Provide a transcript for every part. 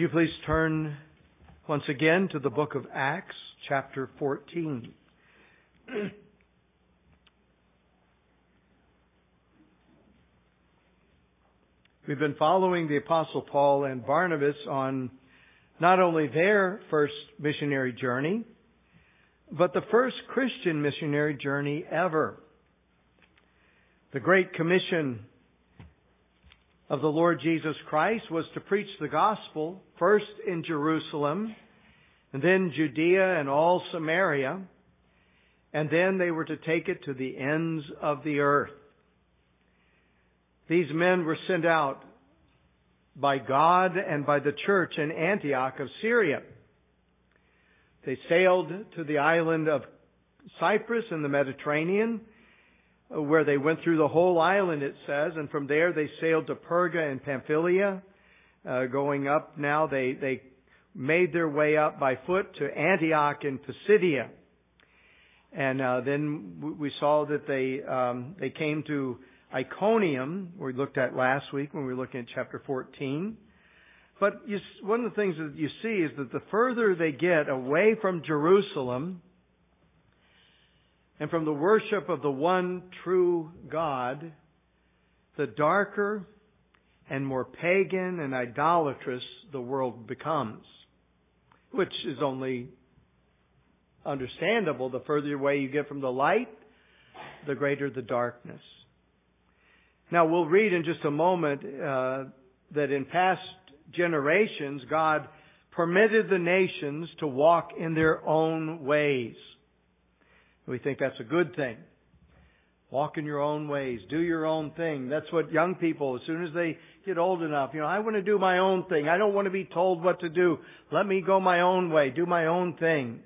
you please turn once again to the book of Acts, chapter 14. We've been following the Apostle Paul and Barnabas on not only their first missionary journey, but the first Christian missionary journey ever. The Great Commission of the Lord Jesus Christ was to preach the gospel first in Jerusalem, and then Judea and all Samaria, and then they were to take it to the ends of the earth. These men were sent out by God and by the church in Antioch of Syria. They sailed to the island of Cyprus in the Mediterranean, where they went through the whole island, it says, and from there they sailed to Perga and Pamphylia. Uh, going up now, they, they made their way up by foot to Antioch in Pisidia. And uh, then we saw that they um, they came to Iconium, we looked at last week when we were looking at chapter 14. But you, one of the things that you see is that the further they get away from Jerusalem and from the worship of the one true God, the darker and more pagan and idolatrous the world becomes, which is only understandable. The further away you get from the light, the greater the darkness. Now we'll read in just a moment uh, that in past generations, God permitted the nations to walk in their own ways. We think that's a good thing. Walk in your own ways. Do your own thing. That's what young people, as soon as they get old enough, you know, I want to do my own thing. I don't want to be told what to do. Let me go my own way. Do my own thing.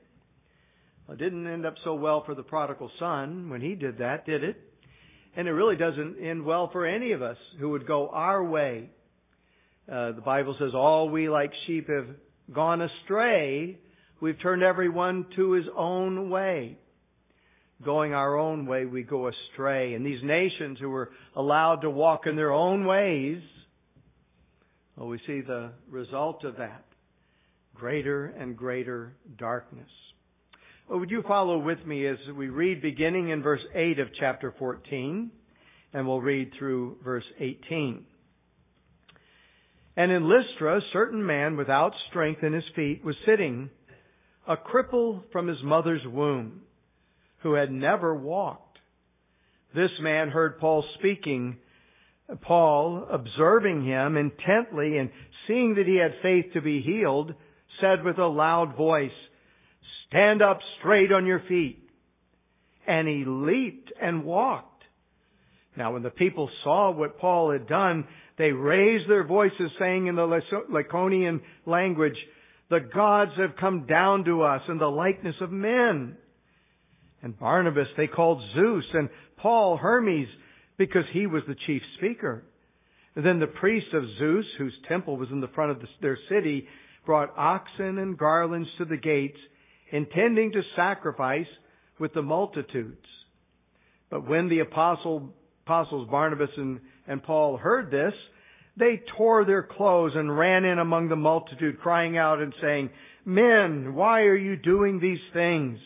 Well, it didn't end up so well for the prodigal son when he did that, did it? And it really doesn't end well for any of us who would go our way. Uh, the Bible says, all we like sheep have gone astray. We've turned everyone to his own way. Going our own way, we go astray. And these nations who were allowed to walk in their own ways, well, we see the result of that. Greater and greater darkness. Well, would you follow with me as we read beginning in verse 8 of chapter 14, and we'll read through verse 18. And in Lystra, a certain man without strength in his feet was sitting, a cripple from his mother's womb, who had never walked. This man heard Paul speaking. Paul, observing him intently and seeing that he had faith to be healed, said with a loud voice, Stand up straight on your feet. And he leaped and walked. Now when the people saw what Paul had done, they raised their voices saying in the Lycaonian language, the gods have come down to us in the likeness of men. And Barnabas they called Zeus and Paul Hermes because he was the chief speaker. And then the priests of Zeus, whose temple was in the front of the, their city, brought oxen and garlands to the gates intending to sacrifice with the multitudes. But when the apostle, apostles Barnabas and, and Paul heard this, they tore their clothes and ran in among the multitude, crying out and saying, Men, why are you doing these things?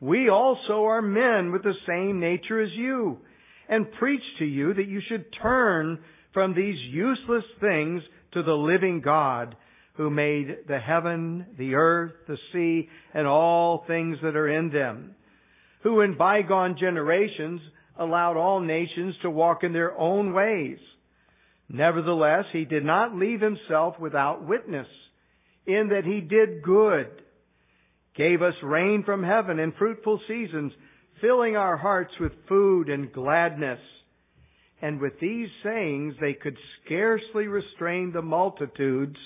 We also are men with the same nature as you, and preach to you that you should turn from these useless things to the living God who made the heaven, the earth, the sea, and all things that are in them, who in bygone generations allowed all nations to walk in their own ways. Nevertheless, he did not leave himself without witness, in that he did good, gave us rain from heaven and fruitful seasons, filling our hearts with food and gladness. And with these sayings they could scarcely restrain the multitudes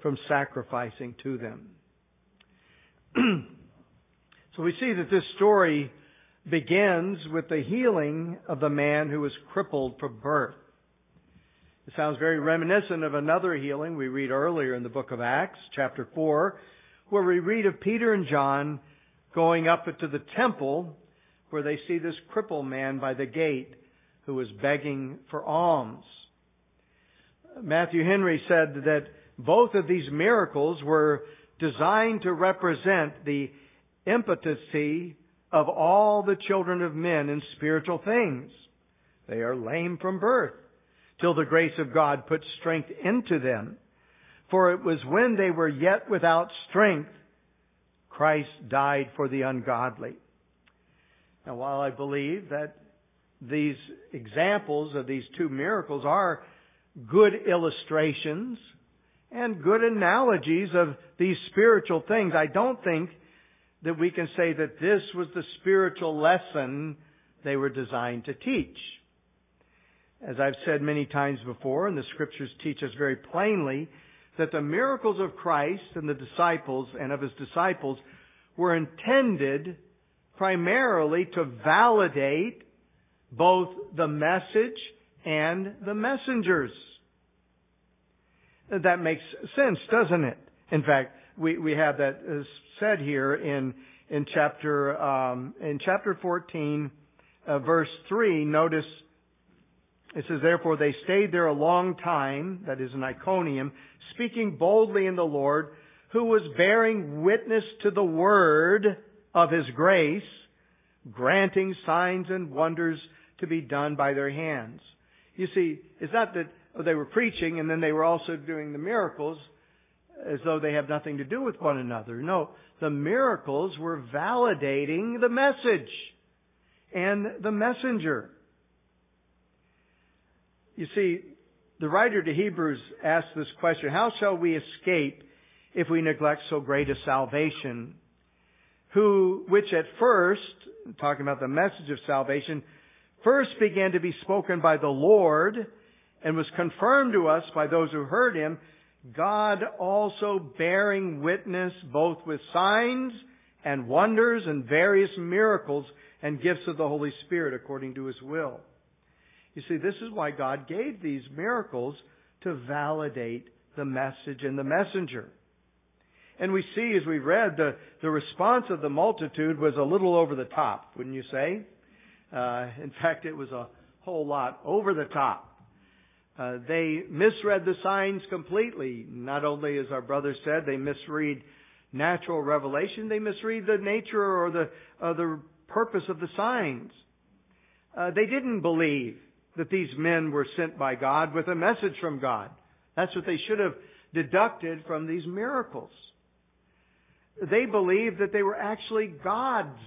from sacrificing to them. so we see that this story begins with the healing of the man who was crippled from birth. It sounds very reminiscent of another healing we read earlier in the book of Acts, chapter 4, where we read of Peter and John going up to the temple where they see this crippled man by the gate who is begging for alms. Matthew Henry said that Both of these miracles were designed to represent the impotency of all the children of men in spiritual things. They are lame from birth, till the grace of God puts strength into them. For it was when they were yet without strength, Christ died for the ungodly. Now, while I believe that these examples of these two miracles are good illustrations and good analogies of these spiritual things, I don't think that we can say that this was the spiritual lesson they were designed to teach. As I've said many times before, and the scriptures teach us very plainly, that the miracles of Christ and the disciples and of his disciples were intended primarily to validate both the message and the messengers. That makes sense, doesn't it? In fact, we, we have that uh, said here in in chapter um, in chapter 14, uh, verse 3. Notice it says, "Therefore they stayed there a long time, that is in Iconium, speaking boldly in the Lord, who was bearing witness to the word of His grace, granting signs and wonders to be done by their hands." You see, it's not that they were preaching and then they were also doing the miracles as though they have nothing to do with one another. No, the miracles were validating the message and the messenger. You see, the writer to Hebrews asks this question, how shall we escape if we neglect so great a salvation? Who, which at first, talking about the message of salvation, first began to be spoken by the Lord and was confirmed to us by those who heard him, God also bearing witness both with signs and wonders and various miracles and gifts of the Holy Spirit according to His will. You see, this is why God gave these miracles to validate the message and the messenger. And we see as we read the, the response of the multitude was a little over the top, wouldn't you say? Uh, in fact, it was a whole lot over the top. Uh, they misread the signs completely. Not only, as our brother said, they misread natural revelation, they misread the nature or the, uh, the purpose of the signs. Uh, they didn't believe that these men were sent by God with a message from God. That's what they should have deducted from these miracles. They believed that they were actually gods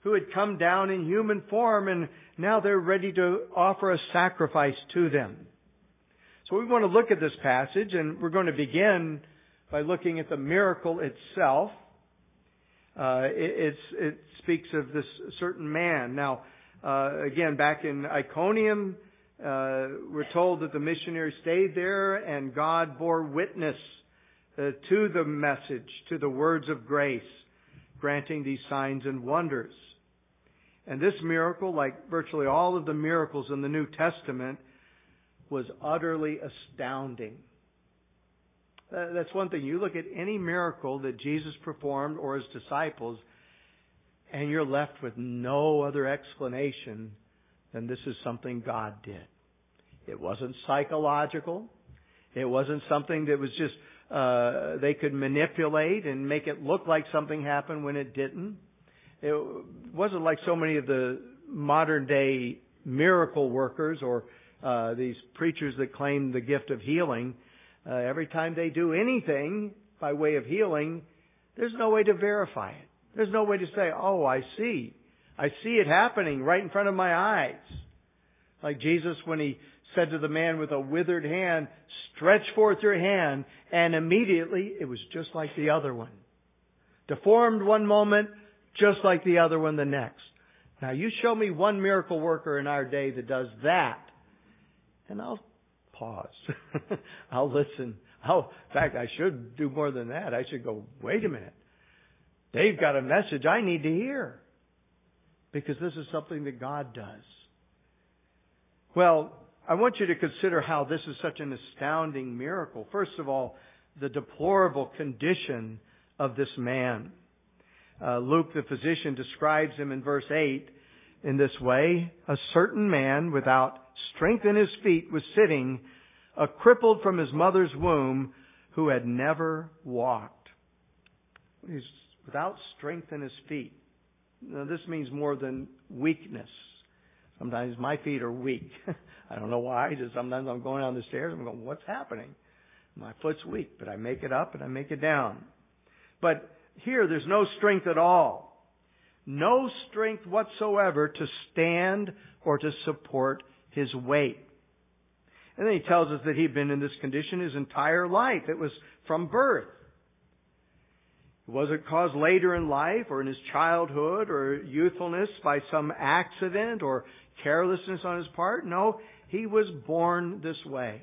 who had come down in human form and now they're ready to offer a sacrifice to them. So we want to look at this passage and we're going to begin by looking at the miracle itself. Uh, it, it, speaks of this certain man. Now, uh, again, back in Iconium, uh, we're told that the missionary stayed there and God bore witness uh, to the message, to the words of grace, granting these signs and wonders. And this miracle, like virtually all of the miracles in the New Testament, was utterly astounding. That's one thing. You look at any miracle that Jesus performed or his disciples, and you're left with no other explanation than this is something God did. It wasn't psychological. It wasn't something that was just uh, they could manipulate and make it look like something happened when it didn't. It wasn't like so many of the modern day miracle workers or uh, these preachers that claim the gift of healing. Uh, every time they do anything by way of healing, there's no way to verify it. There's no way to say, oh, I see. I see it happening right in front of my eyes. Like Jesus when he said to the man with a withered hand, stretch forth your hand, and immediately it was just like the other one. Deformed one moment, just like the other one the next. Now you show me one miracle worker in our day that does that, and I'll pause. I'll listen. I'll, in fact, I should do more than that. I should go, wait a minute. They've got a message I need to hear. Because this is something that God does. Well, I want you to consider how this is such an astounding miracle. First of all, the deplorable condition of this man. Uh, Luke, the physician, describes him in verse 8 in this way. A certain man without strength in his feet was sitting, a crippled from his mother's womb, who had never walked. He's without strength in his feet. Now, this means more than weakness. Sometimes my feet are weak. I don't know why. Just sometimes I'm going down the stairs. I'm going, what's happening? My foot's weak, but I make it up and I make it down. But here, there's no strength at all. No strength whatsoever to stand or to support his weight. And then he tells us that he'd been in this condition his entire life. It was from birth. Was it caused later in life or in his childhood or youthfulness by some accident or carelessness on his part? No, he was born this way.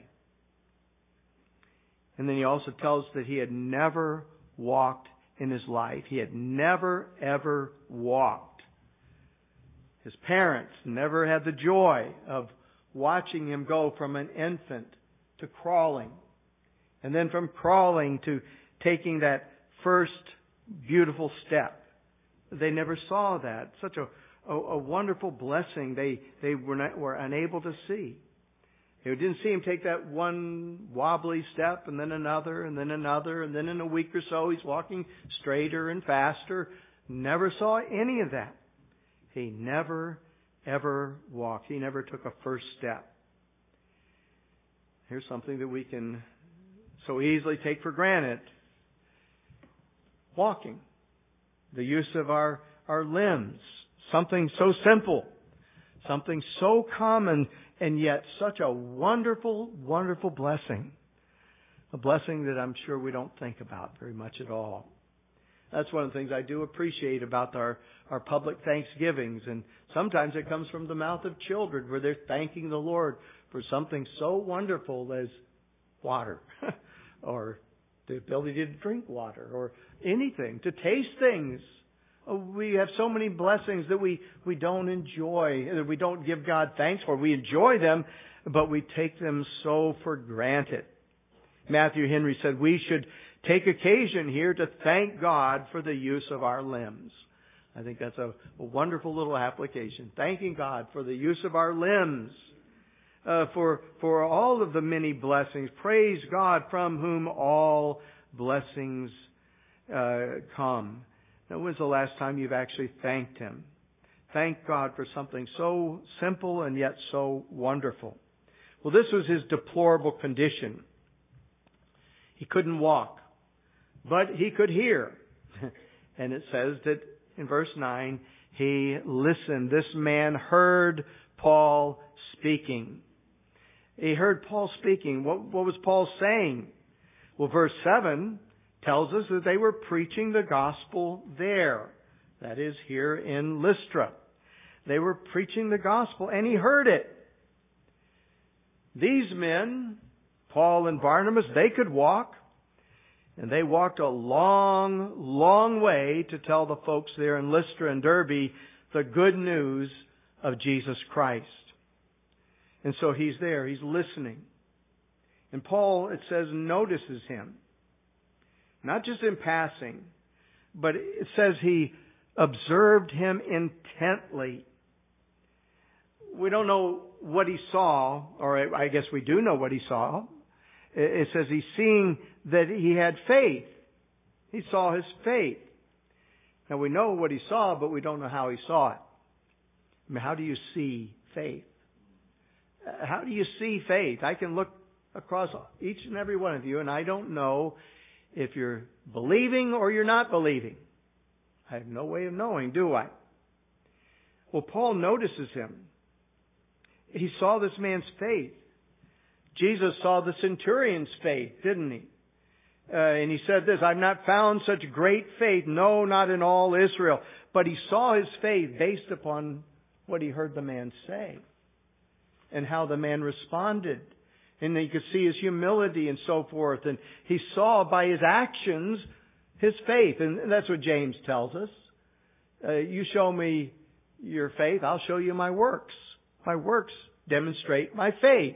And then he also tells that he had never walked in his life. He had never ever walked. His parents never had the joy of watching him go from an infant to crawling. And then from crawling to taking that first beautiful step. They never saw that. Such a, a, a wonderful blessing they, they were, not, were unable to see. They didn't see him take that one wobbly step and then another and then another and then in a week or so he's walking straighter and faster. Never saw any of that. He never ever walked. He never took a first step. Here's something that we can so easily take for granted. Walking. The use of our, our limbs. Something so simple. Something so common and yet such a wonderful, wonderful blessing. A blessing that I'm sure we don't think about very much at all. That's one of the things I do appreciate about our, our public thanksgivings. And sometimes it comes from the mouth of children where they're thanking the Lord for something so wonderful as water or the ability to drink water or anything, to taste things. Oh, we have so many blessings that we, we don't enjoy, that we don't give God thanks for. We enjoy them, but we take them so for granted. Matthew Henry said we should take occasion here to thank God for the use of our limbs. I think that's a, a wonderful little application. Thanking God for the use of our limbs, uh, for for all of the many blessings. Praise God from whom all blessings uh, come. Now, when's the last time you've actually thanked Him? Thank God for something so simple and yet so wonderful. Well, this was his deplorable condition. He couldn't walk but he could hear. and it says that in verse 9, he listened. This man heard Paul speaking. He heard Paul speaking. What, what was Paul saying? Well, verse 7 tells us that they were preaching the gospel there. That is, here in Lystra. They were preaching the gospel, and he heard it. These men, Paul and Barnabas, they could walk. And they walked a long, long way to tell the folks there in Lystra and Derbe the good news of Jesus Christ. And so he's there, he's listening. And Paul, it says, notices him. Not just in passing, but it says he observed him intently. We don't know what he saw, or I guess we do know what he saw. It says he's seeing that he had faith. He saw his faith. Now we know what he saw, but we don't know how he saw it. I mean, how do you see faith? How do you see faith? I can look across each and every one of you and I don't know if you're believing or you're not believing. I have no way of knowing, do I? Well, Paul notices him. He saw this man's faith. Jesus saw the centurion's faith, didn't he? Uh, and he said this, I've not found such great faith, no, not in all Israel. But he saw his faith based upon what he heard the man say and how the man responded. And he could see his humility and so forth. And he saw by his actions his faith. And that's what James tells us. Uh, you show me your faith, I'll show you my works. My works demonstrate my faith.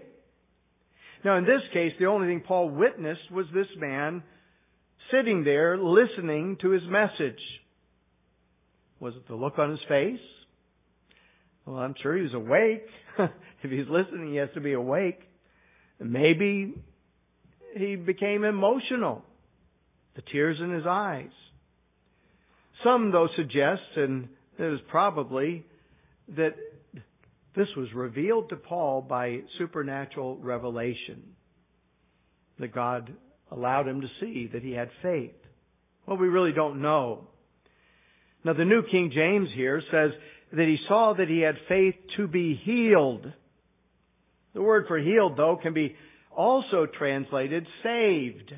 Now, in this case, the only thing Paul witnessed was this man sitting there listening to his message. Was it the look on his face? Well, I'm sure he was awake. if he's listening, he has to be awake. Maybe he became emotional. The tears in his eyes. Some, though, suggest, and it is probably, that this was revealed to Paul by supernatural revelation. That God allowed him to see that he had faith. Well, we really don't know. Now, the New King James here says that he saw that he had faith to be healed. The word for healed, though, can be also translated saved.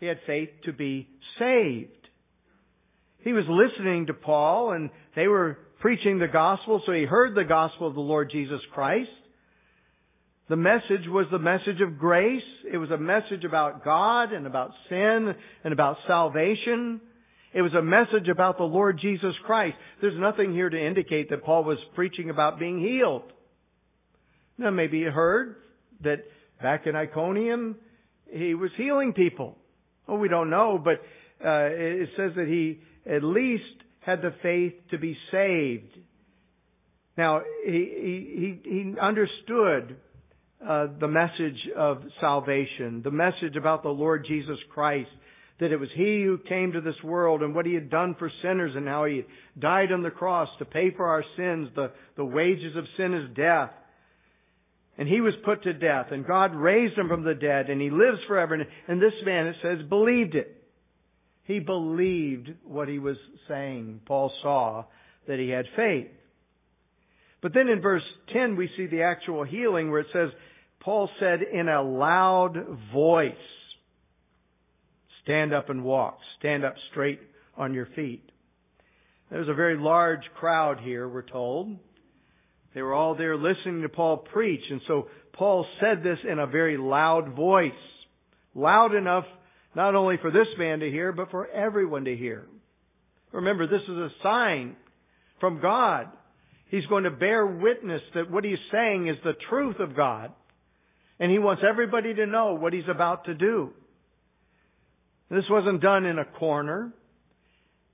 He had faith to be saved. He was listening to Paul and they were preaching the gospel, so he heard the gospel of the Lord Jesus Christ. The message was the message of grace. It was a message about God and about sin and about salvation. It was a message about the Lord Jesus Christ. There's nothing here to indicate that Paul was preaching about being healed. Now maybe he heard that back in Iconium he was healing people. Well, we don't know, but uh, it says that he at least had the faith to be saved. Now he he he understood uh, the message of salvation, the message about the Lord Jesus Christ, that it was He who came to this world and what He had done for sinners and how He died on the cross to pay for our sins. The, the wages of sin is death. And He was put to death and God raised Him from the dead and He lives forever. And, this man, it says, believed it. He believed what He was saying. Paul saw that he had faith. But then in verse 10 we see the actual healing where it says, Paul said in a loud voice, stand up and walk, stand up straight on your feet. There was a very large crowd here, we're told. They were all there listening to Paul preach, and so Paul said this in a very loud voice. Loud enough not only for this man to hear, but for everyone to hear. Remember, this is a sign from God He's going to bear witness that what he's saying is the truth of God. And he wants everybody to know what he's about to do. This wasn't done in a corner.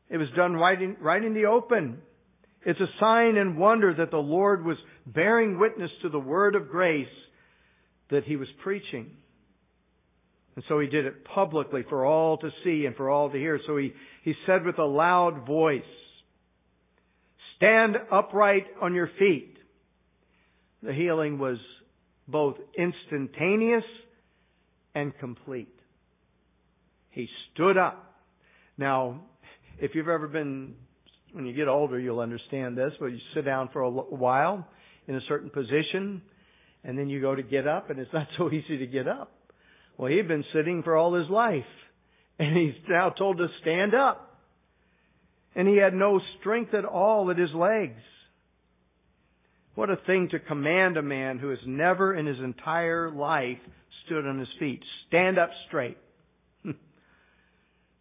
It was done right in, right in the open. It's a sign and wonder that the Lord was bearing witness to the word of grace that he was preaching. And so he did it publicly for all to see and for all to hear. So he, he said with a loud voice, Stand upright on your feet. The healing was both instantaneous and complete. He stood up. Now, if you've ever been, when you get older, you'll understand this, but you sit down for a while in a certain position, and then you go to get up, and it's not so easy to get up. Well, he'd been sitting for all his life, and he's now told to stand up and he had no strength at all at his legs. What a thing to command a man who has never in his entire life stood on his feet. Stand up straight.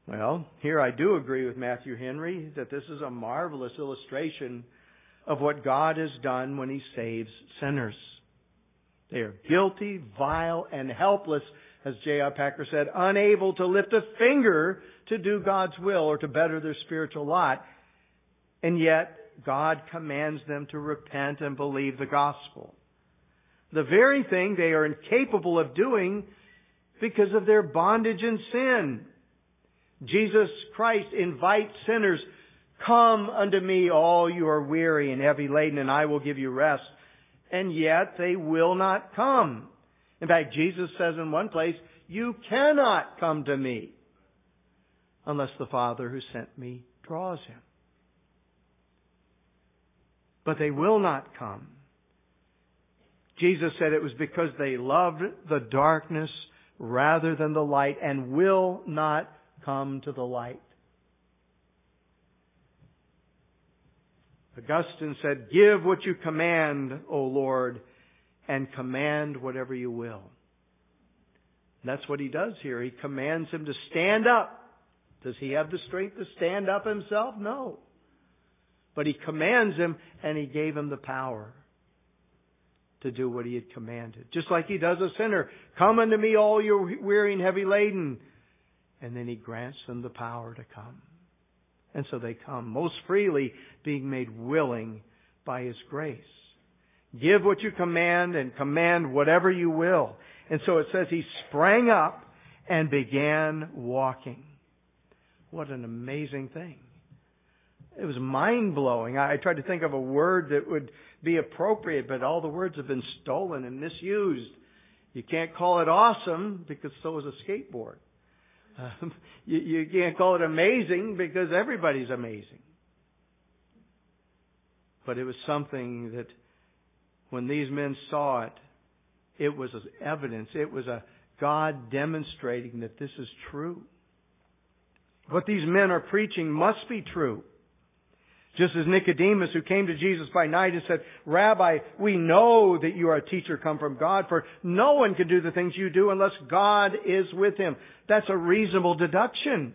Well, here I do agree with Matthew Henry that this is a marvelous illustration of what God has done when he saves sinners. They are guilty, vile, and helpless as J.I. Packer said, unable to lift a finger to do God's will or to better their spiritual lot. And yet, God commands them to repent and believe the gospel. The very thing they are incapable of doing because of their bondage and sin. Jesus Christ invites sinners, Come unto me, all you are weary and heavy laden, and I will give you rest. And yet they will not come. In fact, Jesus says in one place, You cannot come to me unless the Father who sent me draws him. But they will not come. Jesus said it was because they loved the darkness rather than the light and will not come to the light. Augustine said, Give what you command, O Lord, and command whatever you will. that's what he does here. He commands him to stand up. Does he have the strength to stand up himself? No. But he commands him and he gave him the power to do what he had commanded. Just like he does a sinner. Come unto me all you weary and heavy laden. And then he grants them the power to come. And so they come most freely being made willing by his grace. Give what you command and command whatever you will. And so it says he sprang up and began walking. What an amazing thing. It was mind blowing. I tried to think of a word that would be appropriate, but all the words have been stolen and misused. You can't call it awesome because so is a skateboard. Um, you, you can't call it amazing because everybody's amazing. But it was something that when these men saw it, it was evidence. It was a God demonstrating that this is true. What these men are preaching must be true. Just as Nicodemus, who came to Jesus by night and said, Rabbi, we know that you are a teacher come from God, for no one can do the things you do unless God is with him. That's a reasonable deduction.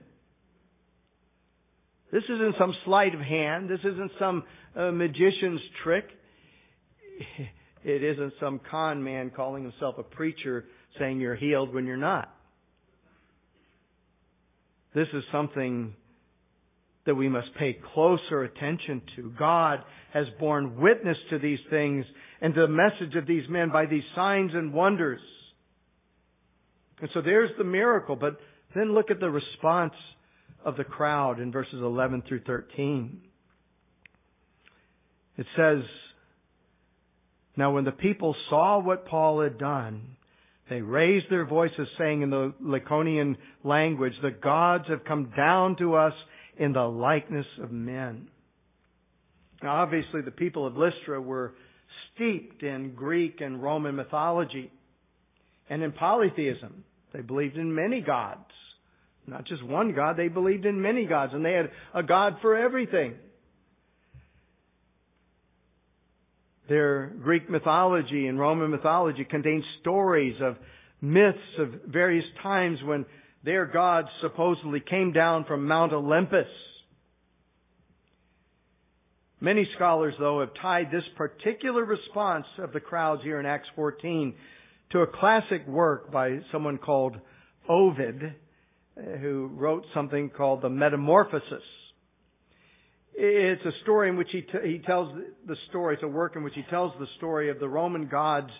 This isn't some sleight of hand. This isn't some uh, magician's trick. It isn't some con man calling himself a preacher saying you're healed when you're not. This is something that we must pay closer attention to. God has borne witness to these things and to the message of these men by these signs and wonders. And so there's the miracle, but then look at the response of the crowd in verses 11 through 13. It says, Now when the people saw what Paul had done, they raised their voices saying in the Lycaonian language, The gods have come down to us in the likeness of men. Now obviously the people of Lystra were steeped in Greek and Roman mythology and in polytheism. They believed in many gods. Not just one God, they believed in many gods and they had a God for everything. Their Greek mythology and Roman mythology contained stories of myths of various times when their gods supposedly came down from Mount Olympus. Many scholars, though, have tied this particular response of the crowds here in Acts 14 to a classic work by someone called Ovid, uh, who wrote something called the Metamorphosis. It's a story in which he, t- he tells the story, it's a work in which he tells the story of the Roman gods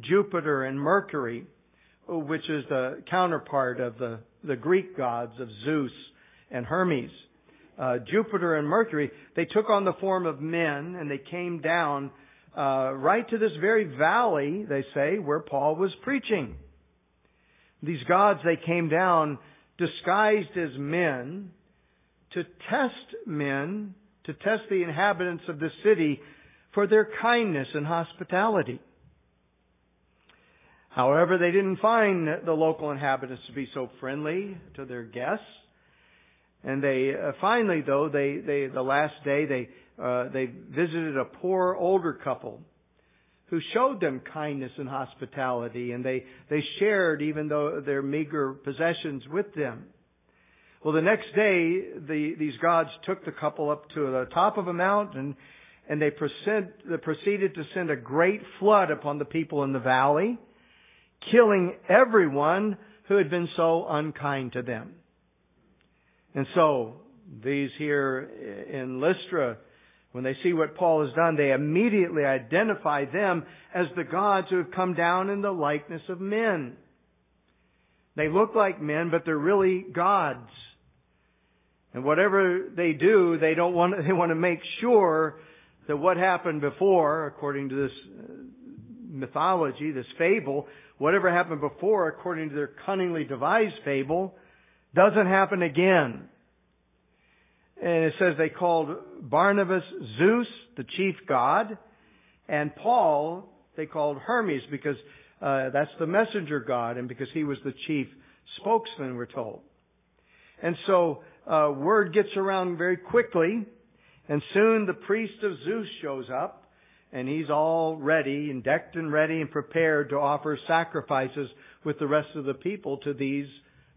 Jupiter and Mercury, which is the counterpart of the, the Greek gods of Zeus and Hermes. Uh, Jupiter and Mercury, they took on the form of men and they came down uh, right to this very valley, they say, where Paul was preaching. These gods, they came down disguised as men to test men, to test the inhabitants of the city for their kindness and hospitality. However, they didn't find the local inhabitants to be so friendly to their guests. And they uh, finally, though, they, they the last day they uh, they visited a poor older couple who showed them kindness and hospitality, and they they shared even though their meager possessions with them. Well, the next day, the, these gods took the couple up to the top of a mountain, and they they proceeded to send a great flood upon the people in the valley, killing everyone who had been so unkind to them. And so, these here in Lystra, when they see what Paul has done, they immediately identify them as the gods who have come down in the likeness of men. They look like men, but they're really gods. And whatever they do, they don't want, they want to make sure that what happened before, according to this mythology, this fable, whatever happened before, according to their cunningly devised fable, doesn't happen again. And it says they called Barnabas Zeus, the chief god, and Paul they called Hermes because uh, that's the messenger god, and because he was the chief spokesman, we're told. And so uh, word gets around very quickly, and soon the priest of Zeus shows up, and he's all ready and decked and ready and prepared to offer sacrifices with the rest of the people to these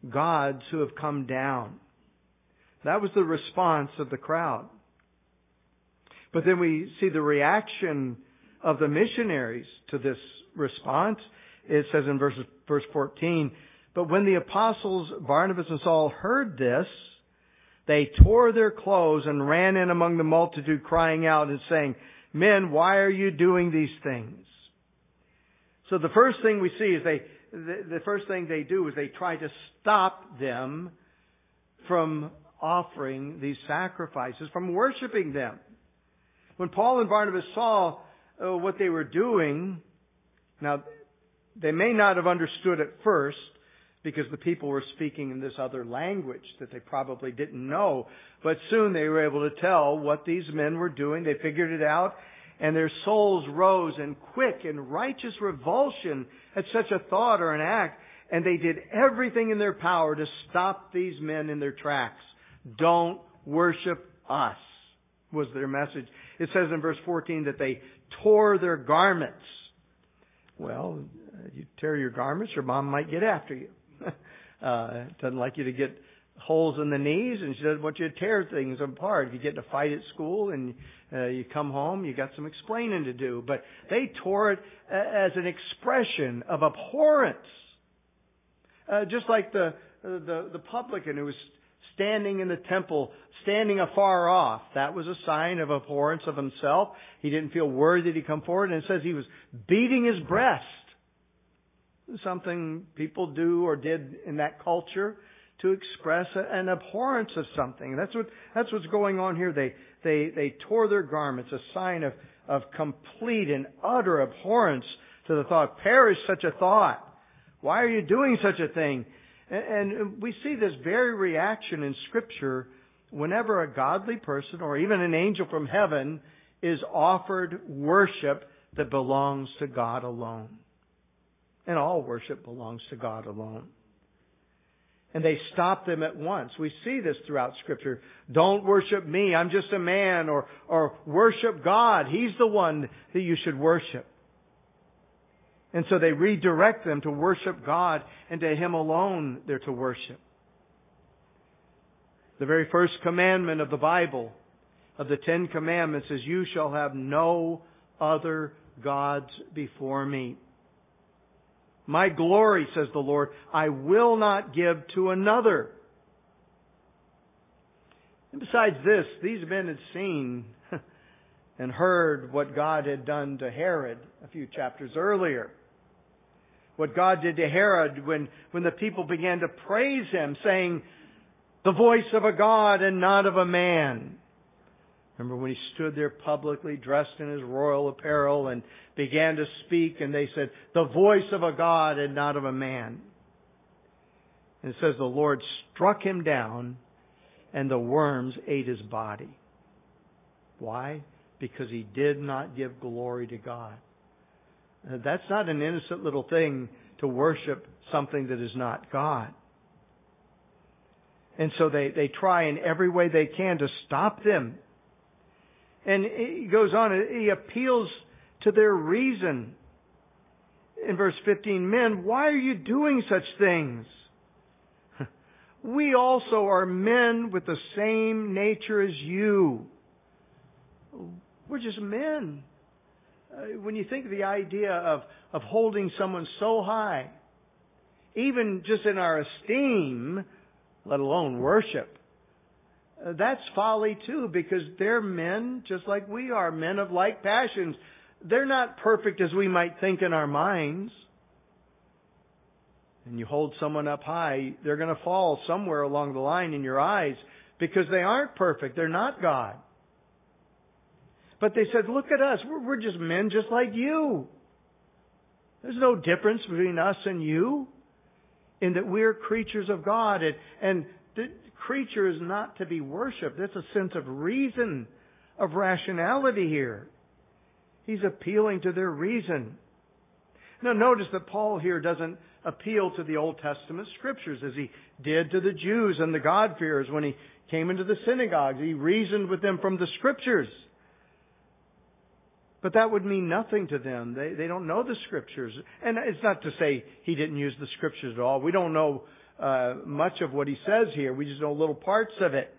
gods who have come down. That was the response of the crowd. But then we see the reaction of the missionaries to this response. It says in verse, verse 14, But when the apostles Barnabas and Saul heard this, they tore their clothes and ran in among the multitude crying out and saying, Men, why are you doing these things? So the first thing we see is they, the, first thing they do is they try to stop them from offering these sacrifices, from worshiping them. When Paul and Barnabas saw uh, what they were doing, now they may not have understood at first because the people were speaking in this other language that they probably didn't know, but soon they were able to tell what these men were doing. They figured it out and their souls rose in quick and righteous revulsion at such a thought or an act, and they did everything in their power to stop these men in their tracks. Don't worship us, was their message. It says in verse 14 that they tore their garments. Well, you tear your garments, your mom might get after you. uh, doesn't like you to get holes in the knees, and she doesn't want you to tear things apart. If you get in a fight at school and uh, you come home, you got some explaining to do. But they tore it as an expression of abhorrence, uh, just like the the the publican who was standing in the temple, standing afar off. That was a sign of abhorrence of himself. He didn't feel worthy to come forward, and it says he was beating his breast. Something people do or did in that culture to express an abhorrence of something. That's what that's what's going on here. They they they tore their garments, a sign of of complete and utter abhorrence to the thought. Perish such a thought. Why are you doing such a thing? And, and we see this very reaction in Scripture whenever a godly person or even an angel from heaven is offered worship that belongs to God alone. And all worship belongs to God alone and they stop them at once. We see this throughout scripture. Don't worship me. I'm just a man or, or worship God. He's the one that you should worship. And so they redirect them to worship God and to Him alone they're to worship. The very first commandment of the Bible, of the Ten Commandments, is you shall have no other gods before me. My glory, says the Lord, I will not give to another. And besides this, these men had seen and heard what God had done to Herod a few chapters earlier. What God did to Herod when, when the people began to praise him, saying, the voice of a God and not of a man. Remember when he stood there publicly dressed in his royal apparel and began to speak and they said, the voice of a God and not of a man. And it says the Lord struck him down and the worms ate his body. Why? Because he did not give glory to God. That's not an innocent little thing to worship something that is not God. And so they, they try in every way they can to stop them and he goes on, he appeals to their reason. In verse 15, men, why are you doing such things? We also are men with the same nature as you. We're just men. Uh, when you think of the idea of, of holding someone so high, even just in our esteem, let alone worship, that's folly too, because they're men just like we are, men of like passions. They're not perfect as we might think in our minds. And you hold someone up high, they're going to fall somewhere along the line in your eyes because they aren't perfect. They're not God. But they said, look at us. We're, we're just men just like you. There's no difference between us and you in that we're creatures of God. And, and creature is not to be worshiped. That's a sense of reason, of rationality here. He's appealing to their reason. Now notice that Paul here doesn't appeal to the Old Testament scriptures as he did to the Jews and the God-fearers when he came into the synagogues. He reasoned with them from the scriptures. But that would mean nothing to them. They, they don't know the scriptures. And it's not to say he didn't use the scriptures at all. We don't know uh, much of what he says here. We just know little parts of it.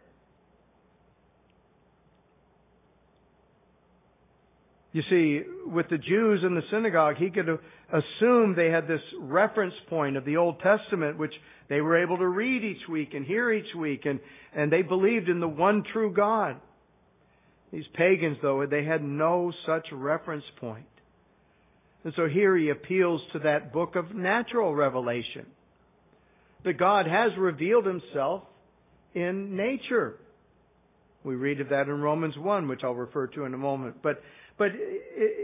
You see, with the Jews in the synagogue, he could assume they had this reference point of the Old Testament, which they were able to read each week and hear each week, and, and they believed in the one true God. These pagans, though, they had no such reference point. And so here he appeals to that book of natural revelation. That God has revealed himself in nature. We read of that in Romans 1, which I'll refer to in a moment. But, but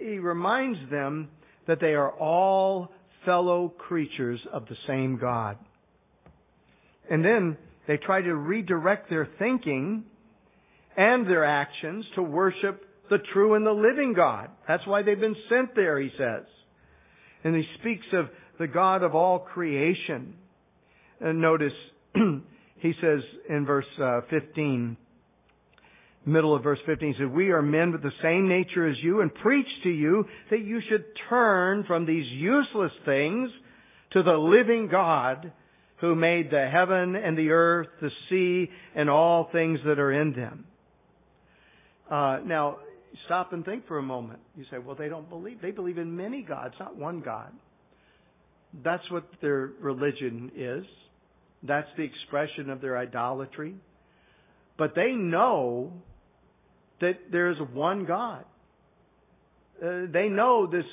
he reminds them that they are all fellow creatures of the same God. And then they try to redirect their thinking and their actions to worship the true and the living God. That's why they've been sent there, he says. And he speaks of the God of all creation. And notice, he says in verse uh, 15, middle of verse 15, he says, We are men with the same nature as you and preach to you that you should turn from these useless things to the living God who made the heaven and the earth, the sea, and all things that are in them. Uh, now, stop and think for a moment. You say, well, they don't believe. They believe in many gods, not one God. That's what their religion is. That's the expression of their idolatry. But they know that there's one God. Uh, they know this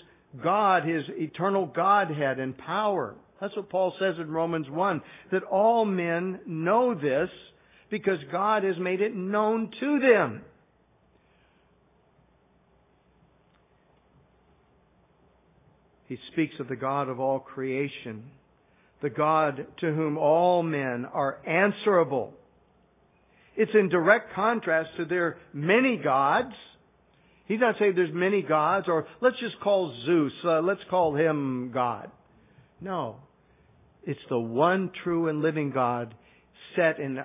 God, His eternal Godhead and power. That's what Paul says in Romans 1, that all men know this because God has made it known to them. He speaks of the God of all creation, the God to whom all men are answerable. It's in direct contrast to their many gods. He's not saying there's many gods, or let's just call Zeus, uh, let's call him God. No. It's the one true and living God set in,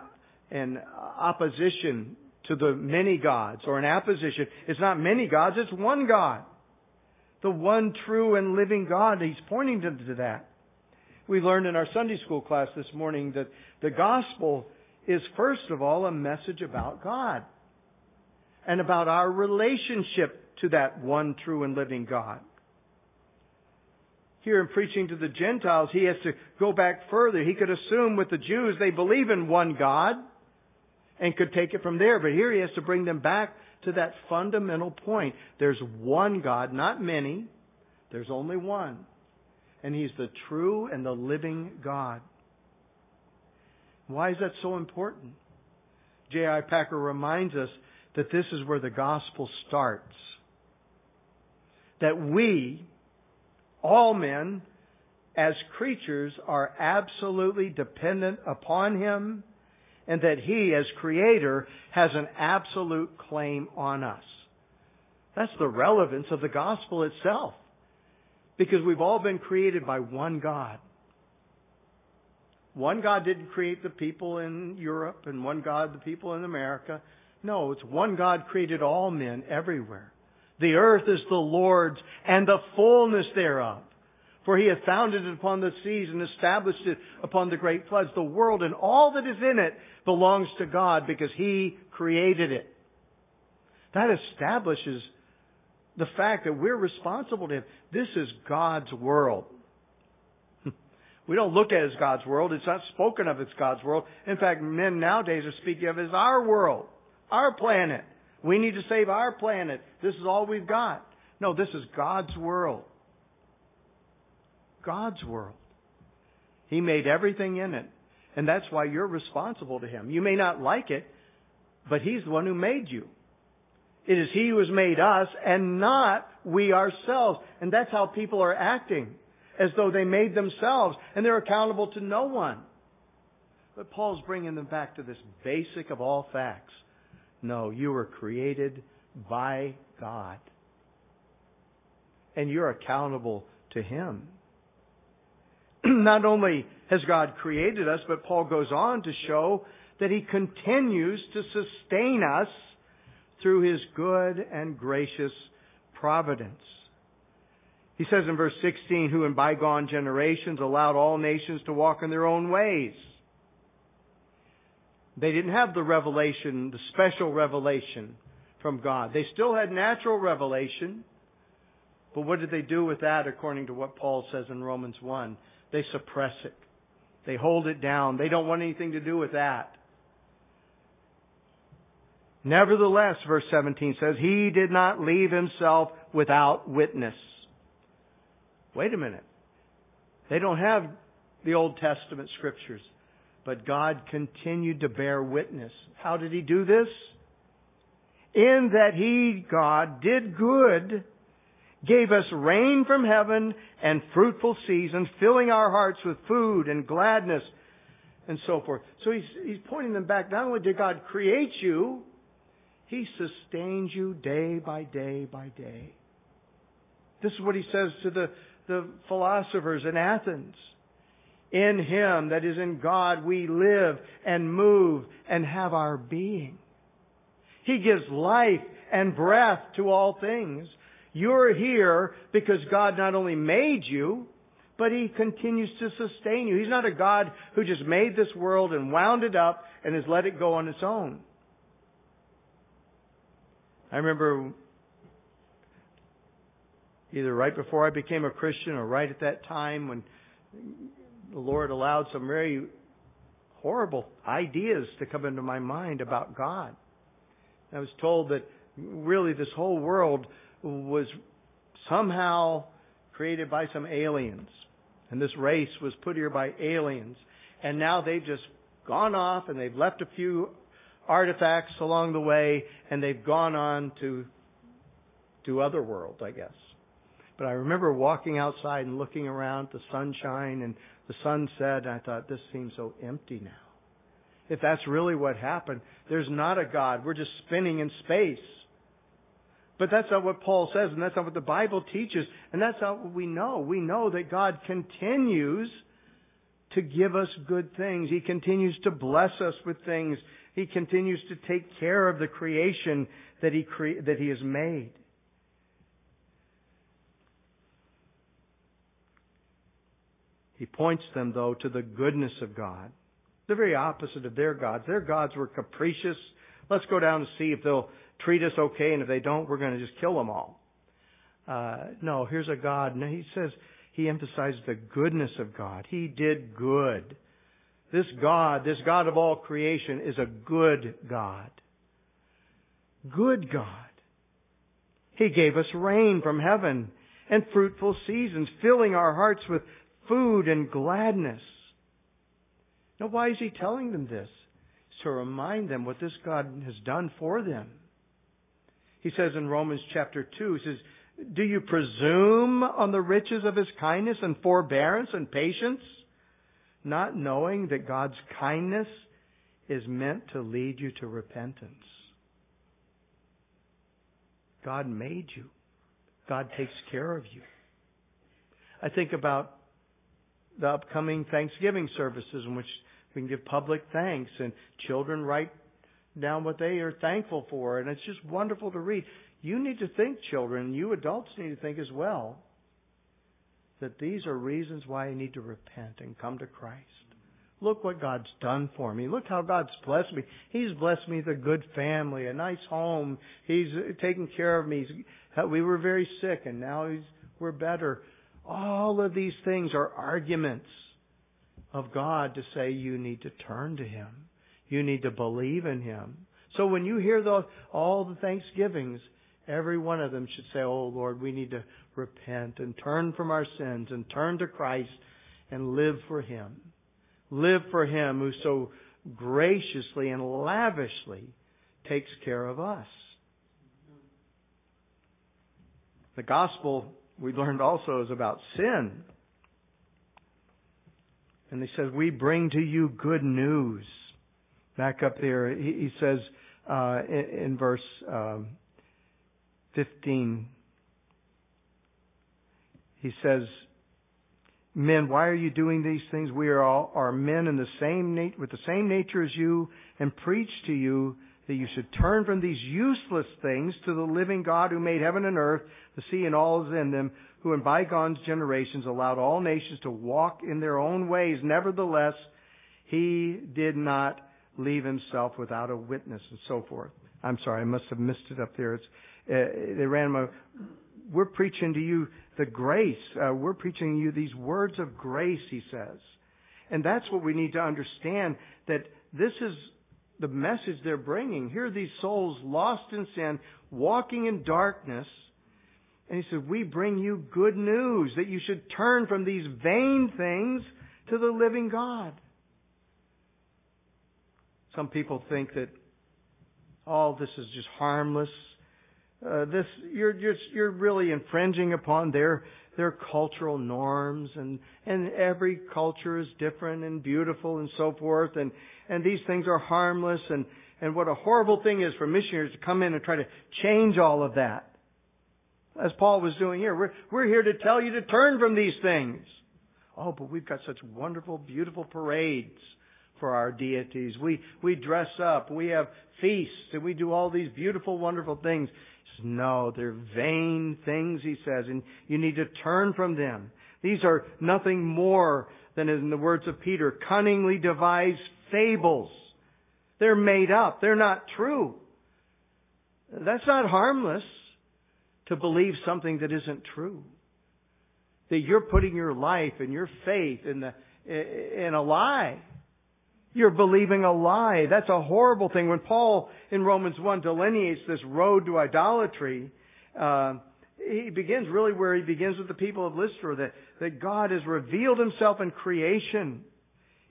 in opposition to the many gods, or in opposition. It's not many gods, it's one God. The one true and living God. He's pointing to, to that. We learned in our Sunday school class this morning that the gospel is first of all a message about God and about our relationship to that one true and living God here in preaching to the Gentiles, he has to go back further. He could assume with the Jews they believe in one God and could take it from there. But here he has to bring them back to that fundamental point. There's one God, not many. There's only one. And he's the true and the living God. Why is that so important? J.I. Packer reminds us that this is where the gospel starts. That we, all men as creatures are absolutely dependent upon Him and that He as Creator has an absolute claim on us. That's the relevance of the gospel itself. Because we've all been created by one God. One God didn't create the people in Europe and one God the people in America. No, it's one God created all men everywhere. The earth is the Lord's and the fullness thereof. For he hath founded it upon the seas and established it upon the great floods. The world and all that is in it belongs to God because he created it. That establishes the fact that we're responsible to him. This is God's world. We don't look at it as God's world. It's not spoken of as God's world. In fact, men nowadays are speaking of it as our world, our planet. We need to save our planet. This is all we've got. No, this is God's world. God's world. He made everything in it. And that's why you're responsible to Him. You may not like it, but He's the one who made you. It is He who has made us and not we ourselves. And that's how people are acting. As though they made themselves and they're accountable to no one. But Paul's bringing them back to this basic of all facts. No, you were created by God. And you're accountable to Him. Not only has God created us, but Paul goes on to show that He continues to sustain us through His good and gracious providence. He says in verse 16, who in bygone generations allowed all nations to walk in their own ways. They didn't have the revelation, the special revelation from God. They still had natural revelation. But what did they do with that according to what Paul says in Romans 1? They suppress it. They hold it down. They don't want anything to do with that. Nevertheless, verse 17 says, He did not leave himself without witness. wait a minute. They don't have the Old Testament scriptures. But God continued to bear witness. How did He do this? In that He, God, did good, gave us rain from heaven and fruitful seasons, filling our hearts with food and gladness and so forth. So he's, he's pointing them back. Not only did God create you, He sustains you day by day by day. This is what He says to the, the philosophers in Athens. In Him, that is in God, we live and move and have our being. He gives life and breath to all things. You're here because God not only made you, but He continues to sustain you. He's not a God who just made this world and wound it up and has let it go on its own. I remember either right before I became a Christian or right at that time when the Lord allowed some very horrible ideas to come into my mind about God. I was told that really this whole world was somehow created by some aliens. And this race was put here by aliens. And now they've just gone off and they've left a few artifacts along the way and they've gone on to to other worlds, I guess. But I remember walking outside and looking around the sunshine and the sunset, and I thought, this seems so empty now. If that's really what happened, there's not a God. We're just spinning in space. But that's not what Paul says, and that's not what the Bible teaches, and that's not what we know. We know that God continues to give us good things. He continues to bless us with things. He continues to take care of the creation that He, cre- that he has made. He points them, though, to the goodness of God. The very opposite of their gods. Their gods were capricious. Let's go down and see if they'll treat us okay, and if they don't, we're going to just kill them all. Uh, no, here's a God. And he says, he emphasizes the goodness of God. He did good. This God, this God of all creation, is a good God. Good God. He gave us rain from heaven and fruitful seasons, filling our hearts with food and gladness. Now, why is he telling them this? It's to remind them what this God has done for them. He says in Romans chapter 2, he says, Do you presume on the riches of his kindness and forbearance and patience, not knowing that God's kindness is meant to lead you to repentance? God made you. God takes care of you. I think about the upcoming Thanksgiving services in which we can give public thanks and children write down what they are thankful for and it's just wonderful to read. You need to think, children, you adults need to think as well, that these are reasons why I need to repent and come to Christ. Look what God's done for me. Look how God's blessed me. He's blessed me with a good family, a nice home. He's taken care of me. Uh, we were very sick and now we're better. All of these things are arguments of God to say you need to turn to Him. You need to believe in Him. So when you hear the, all the thanksgivings, every one of them should say, Oh Lord, we need to repent and turn from our sins and turn to Christ and live for Him. Live for Him who so graciously and lavishly takes care of us. The gospel we learned also is about sin. And he says, We bring to you good news. Back up there, he, says uh, in, in, verse um, 15, he says, Men, why are you doing these things? We are all are men in the same nat- with the same nature as you, and preach to you that you should turn from these useless things to the living God who made heaven and earth, the sea and all is in them, who in bygone generations allowed all nations to walk in their own ways. Nevertheless, he did not leave himself without a witness and so forth. I'm sorry, I must have missed it up there. It's, uh, they ran my, we're preaching to you the grace. Uh, we're preaching you these words of grace, he says. And that's what we need to understand that this is the message they're bringing. Here are these souls lost in sin, walking in darkness, And he said, We bring you good news that you should turn from these vain things to the living God. Some people think that all oh, this is just harmless. Uh, this you're you're really infringing upon their their cultural norms and and every culture is different and beautiful and so forth and and these things are harmless and and what a horrible thing is for missionaries to come in and try to change all of that. As Paul was doing here we're we're here to tell you to turn from these things. Oh but we've got such wonderful beautiful parades for our deities. We we dress up we have feasts and we do all these beautiful wonderful things no, they're vain things, he says, and you need to turn from them. These are nothing more than, in the words of Peter, cunningly devised fables. They're made up. They're not true. That's not harmless to believe something that isn't true. That you're putting your life and your faith in the, in a lie. You're believing a lie. That's a horrible thing. When Paul in Romans 1 delineates this road to idolatry, uh, he begins really where he begins with the people of Lystra, that, that God has revealed himself in creation,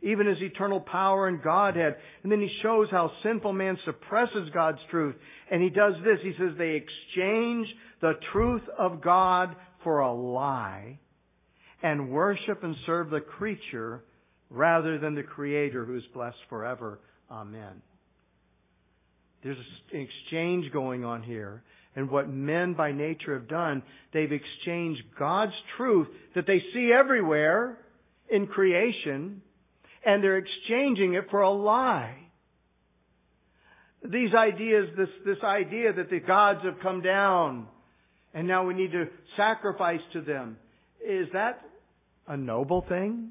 even his eternal power and Godhead. And then he shows how sinful man suppresses God's truth. And he does this. He says they exchange the truth of God for a lie and worship and serve the creature rather than the Creator who is blessed forever. Amen. There's an exchange going on here. And what men by nature have done, they've exchanged God's truth that they see everywhere in creation, and they're exchanging it for a lie. These ideas, this, this idea that the gods have come down and now we need to sacrifice to them, is that a noble thing?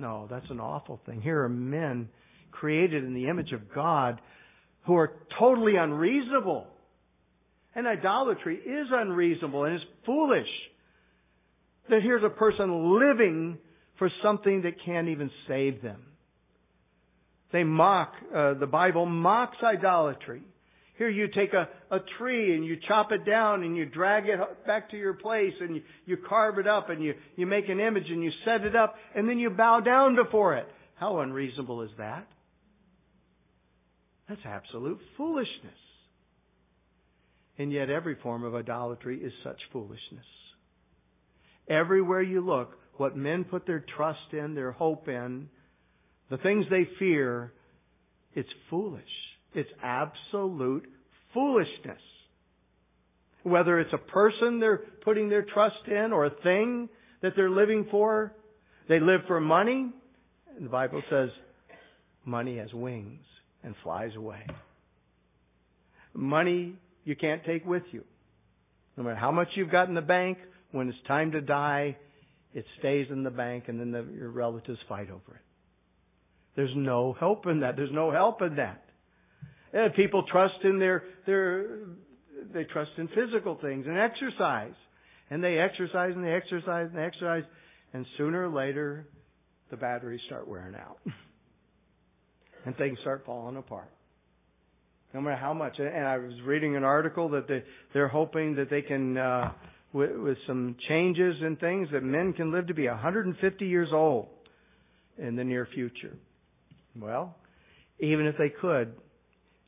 No, that's an awful thing. Here are men created in the image of God who are totally unreasonable. And idolatry is unreasonable and is foolish. That here's a person living for something that can't even save them. They mock, uh, the Bible mocks idolatry. Here you take a, a tree and you chop it down and you drag it back to your place and you, you carve it up and you, you make an image and you set it up and then you bow down before it. How unreasonable is that? That's absolute foolishness. And yet every form of idolatry is such foolishness. Everywhere you look, what men put their trust in, their hope in, the things they fear, it's foolish. It's absolute foolishness. Whether it's a person they're putting their trust in or a thing that they're living for, they live for money. The Bible says money has wings and flies away. Money you can't take with you. No matter how much you've got in the bank, when it's time to die, it stays in the bank and then the, your relatives fight over it. There's no help in that. There's no help in that. And people trust in their, their, they trust in physical things and exercise. And they exercise and they exercise and they exercise. And sooner or later, the batteries start wearing out. and things start falling apart. No matter how much. And I was reading an article that they, they're hoping that they can, uh, with, with some changes and things, that men can live to be 150 years old in the near future. Well, even if they could,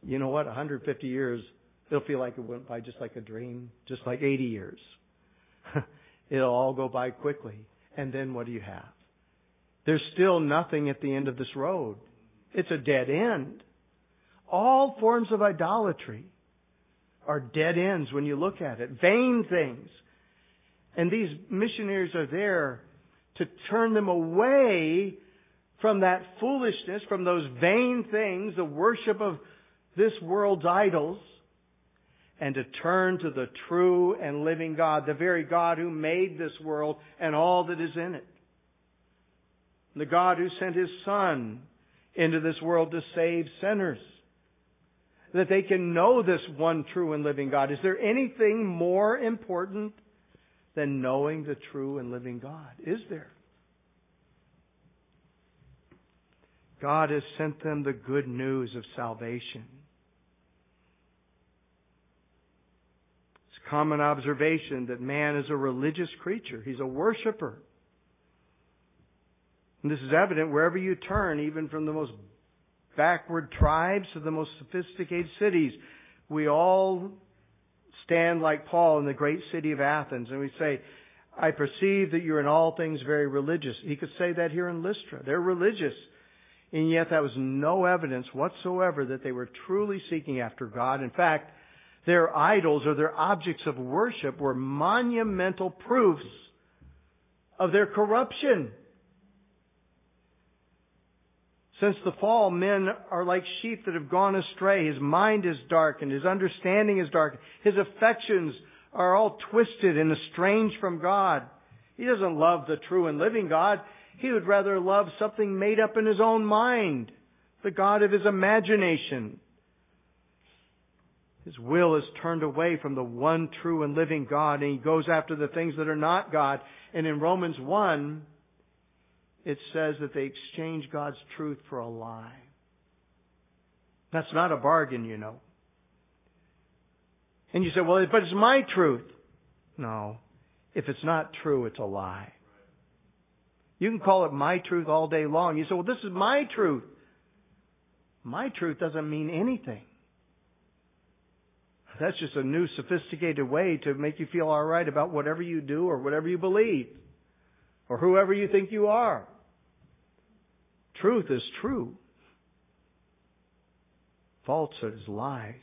you know what? 150 years, it'll feel like it went by just like a dream, just like 80 years. it'll all go by quickly. And then what do you have? There's still nothing at the end of this road. It's a dead end. All forms of idolatry are dead ends when you look at it. Vain things. And these missionaries are there to turn them away from that foolishness, from those vain things, the worship of this world's idols and to turn to the true and living God, the very God who made this world and all that is in it. The God who sent His Son into this world to save sinners. That they can know this one true and living God. Is there anything more important than knowing the true and living God? Is there? God has sent them the good news of salvation. Common observation that man is a religious creature. He's a worshiper. And this is evident wherever you turn, even from the most backward tribes to the most sophisticated cities. We all stand like Paul in the great city of Athens and we say, I perceive that you're in all things very religious. He could say that here in Lystra. They're religious. And yet that was no evidence whatsoever that they were truly seeking after God. In fact, their idols or their objects of worship were monumental proofs of their corruption. Since the fall, men are like sheep that have gone astray. His mind is darkened. His understanding is darkened. His affections are all twisted and estranged from God. He doesn't love the true and living God. He would rather love something made up in his own mind, the God of his imagination. His will is turned away from the one true and living God, and he goes after the things that are not God. And in Romans 1, it says that they exchange God's truth for a lie. That's not a bargain, you know. And you say, well, but it's my truth. No. If it's not true, it's a lie. You can call it my truth all day long. You say, well, this is my truth. My truth doesn't mean anything. That's just a new sophisticated way to make you feel alright about whatever you do or whatever you believe or whoever you think you are. Truth is true. Falsehood is lies.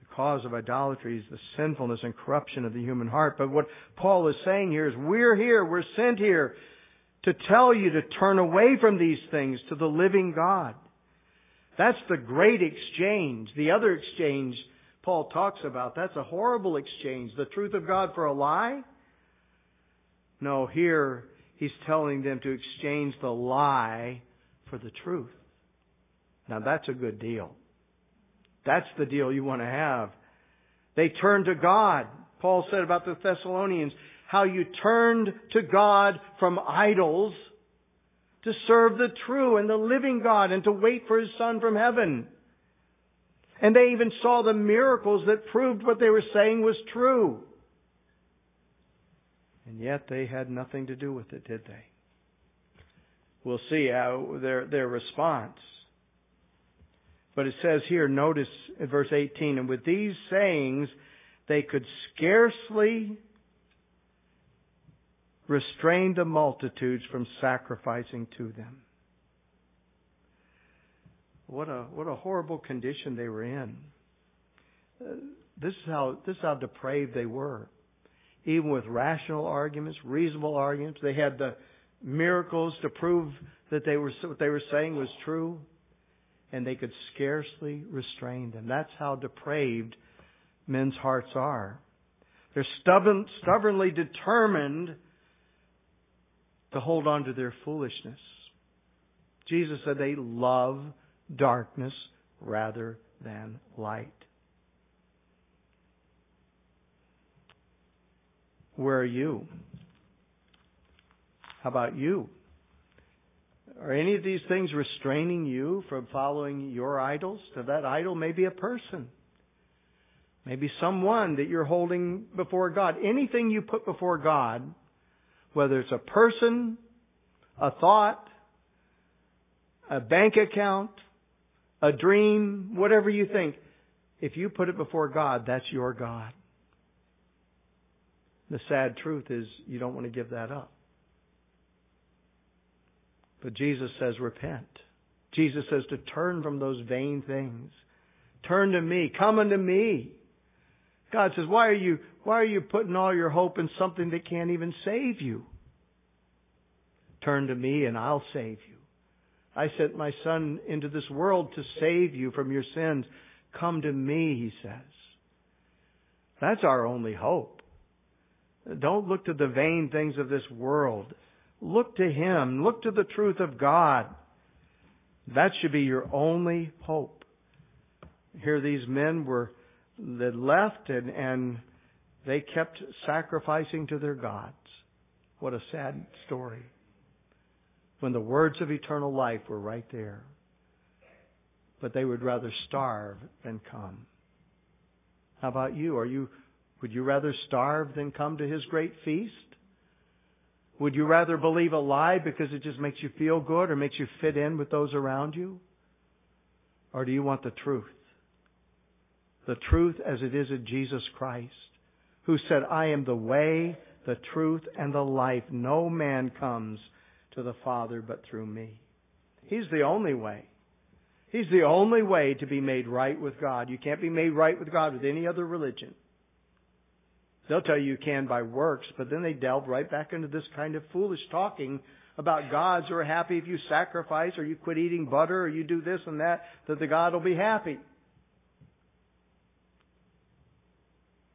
The cause of idolatry is the sinfulness and corruption of the human heart. But what Paul is saying here is we're here, we're sent here to tell you to turn away from these things to the living God. That's the great exchange. The other exchange Paul talks about, that's a horrible exchange. The truth of God for a lie? No, here he's telling them to exchange the lie for the truth. Now that's a good deal. That's the deal you want to have. They turned to God. Paul said about the Thessalonians, how you turned to God from idols to serve the true and the living God and to wait for His Son from heaven. And they even saw the miracles that proved what they were saying was true. And yet they had nothing to do with it, did they? We'll see how their, their response. But it says here, notice verse 18, and with these sayings, they could scarcely restrain the multitudes from sacrificing to them. What a, what a horrible condition they were in. Uh, this is how, this is how depraved they were even with rational arguments, reasonable arguments. They had the miracles to prove that they were what they were saying was true, and they could scarcely restrain them. That's how depraved men's hearts are. They're stubborn, stubbornly determined to hold on to their foolishness. Jesus said they love darkness rather than light. Where are you? How about you? Are any of these things restraining you from following your idols? So that idol may be a person. Maybe someone that you're holding before God. Anything you put before God, whether it's a person, a thought, a bank account, a dream, whatever you think, if you put it before God, that's your God. The sad truth is you don't want to give that up. But Jesus says repent. Jesus says to turn from those vain things. Turn to me. Come unto me. God says, why are you, why are you putting all your hope in something that can't even save you? Turn to me and I'll save you. I sent my son into this world to save you from your sins. Come to me, he says. That's our only hope. Don't look to the vain things of this world. Look to Him. Look to the truth of God. That should be your only hope. Here these men were that left and, and they kept sacrificing to their gods. What a sad story. When the words of eternal life were right there. but they would rather starve than come. How about you? Are you would you rather starve than come to his great feast? Would you rather believe a lie because it just makes you feel good or makes you fit in with those around you? Or do you want the truth? The truth as it is in Jesus Christ, who said, I am the way, the truth, and the life. No man comes to the Father but through me. He's the only way. He's the only way to be made right with God. You can't be made right with God with any other religion. They'll tell you you can by works, but then they delve right back into this kind of foolish talking about gods who are happy if you sacrifice or you quit eating butter or you do this and that, that the God will be happy.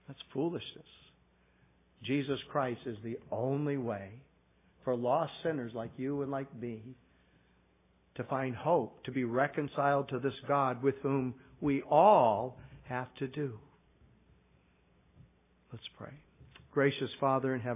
That's foolishness. Jesus Christ is the only way for lost sinners like you and like me to find hope, to be reconciled to this God with whom we all have to do. Let's pray. Gracious Father in heaven,